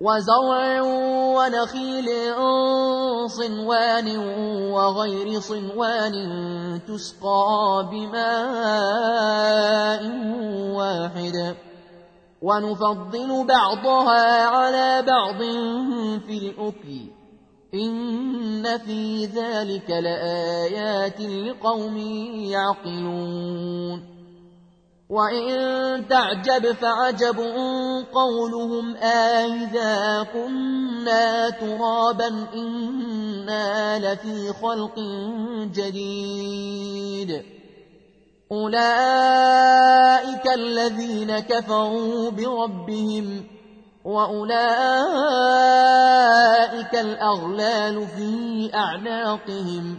وزرع ونخيل صنوان وغير صنوان تسقى بماء واحد. ونفضل بعضها على بعض في الأكل. إن في ذلك لآيات لقوم يعقلون. وإن تعجب فعجب قولهم آئذا كنا ترابا إنا لفي خلق جديد أولئك الذين كفروا بربهم وأولئك الأغلال في أعناقهم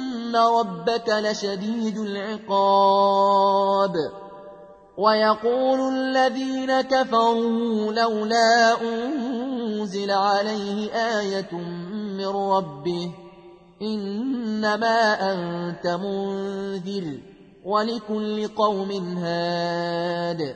إن ربك لشديد العقاب ويقول الذين كفروا لولا أنزل عليه آية من ربه إنما أنت منذر ولكل قوم هاد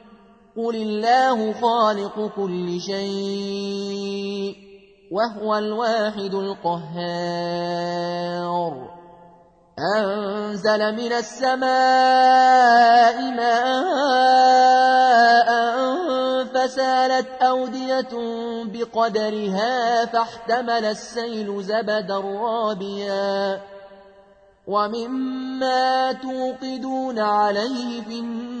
قل الله خالق كل شيء وهو الواحد القهار أنزل من السماء ماء فسالت أودية بقدرها فاحتمل السيل زبدا رابيا ومما توقدون عليه في النار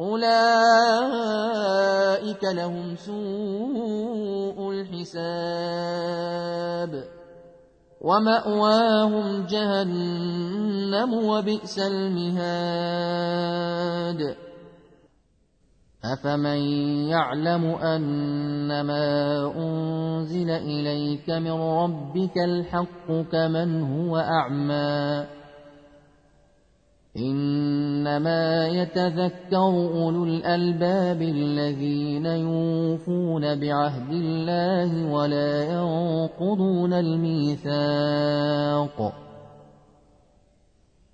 أولئك لهم سوء الحساب ومأواهم جهنم وبئس المهاد. أفمن يعلم أنما أنزل إليك من ربك الحق كمن هو أعمى؟ إنما يتذكر أولو الألباب الذين يوفون بعهد الله ولا ينقضون الميثاق.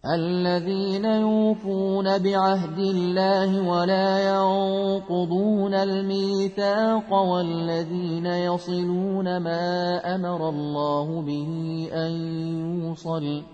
الذين يوفون بعهد الله ولا ينقضون الميثاق والذين يصلون ما أمر الله به أن يوصل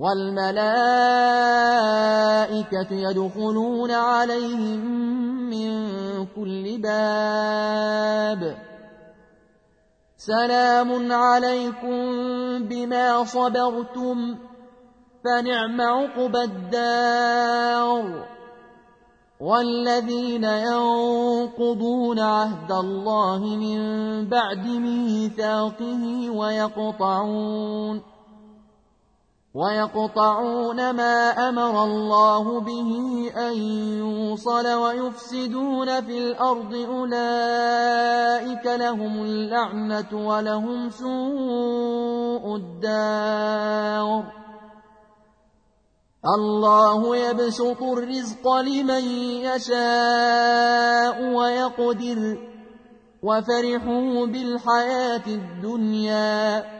والملائكة يدخلون عليهم من كل باب. سلام عليكم بما صبرتم فنعم عقبى الدار. والذين ينقضون عهد الله من بعد ميثاقه ويقطعون ويقطعون ما أمر الله به أن يوصل ويفسدون في الأرض أولئك لهم اللعنة ولهم سوء الدار. الله يبسط الرزق لمن يشاء ويقدر. وفرحوا بالحياة الدنيا.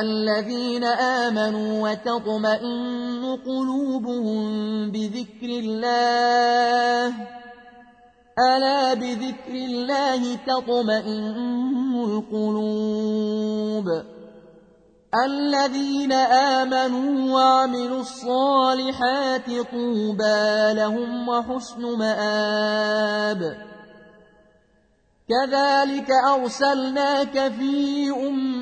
الذين آمنوا وتطمئن قلوبهم بذكر الله. ألا بذكر الله تطمئن القلوب. الذين آمنوا وعملوا الصالحات طوبى لهم وحسن مآب. كذلك أرسلناك في أمة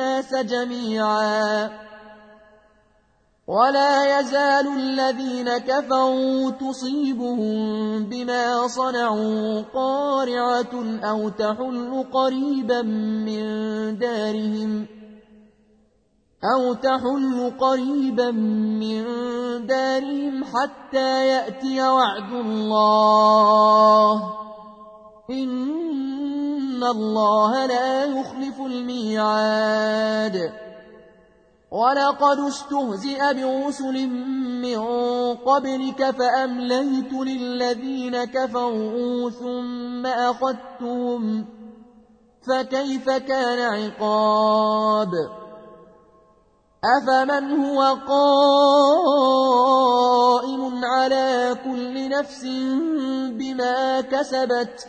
الناس جميعا. ولا يزال الذين كفروا تصيبهم بما صنعوا قارعة أو تحل قريبا من دارهم أو تحل قريبا من دارهم حتى يأتي وعد الله. الله لا يخلف الميعاد. ولقد استهزئ برسل من قبلك فأمليت للذين كفروا ثم أخذتهم فكيف كان عقاب؟ أفمن هو قائم على كل نفس بما كسبت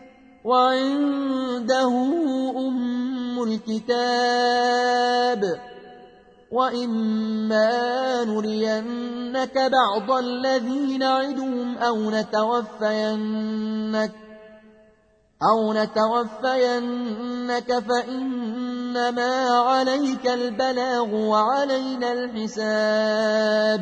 وعنده أم الكتاب وإما نرينك بعض الذي نعدهم أو نتوفينك أو نتوفينك فإنما عليك البلاغ وعلينا الحساب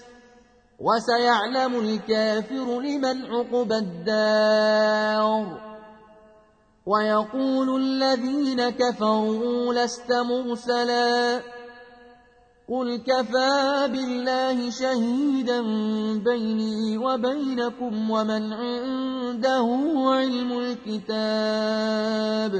وسيعلم الكافر لمن عقب الدار. ويقول الذين كفروا لست مرسلا. قل كفى بالله شهيدا بيني وبينكم ومن عنده علم الكتاب.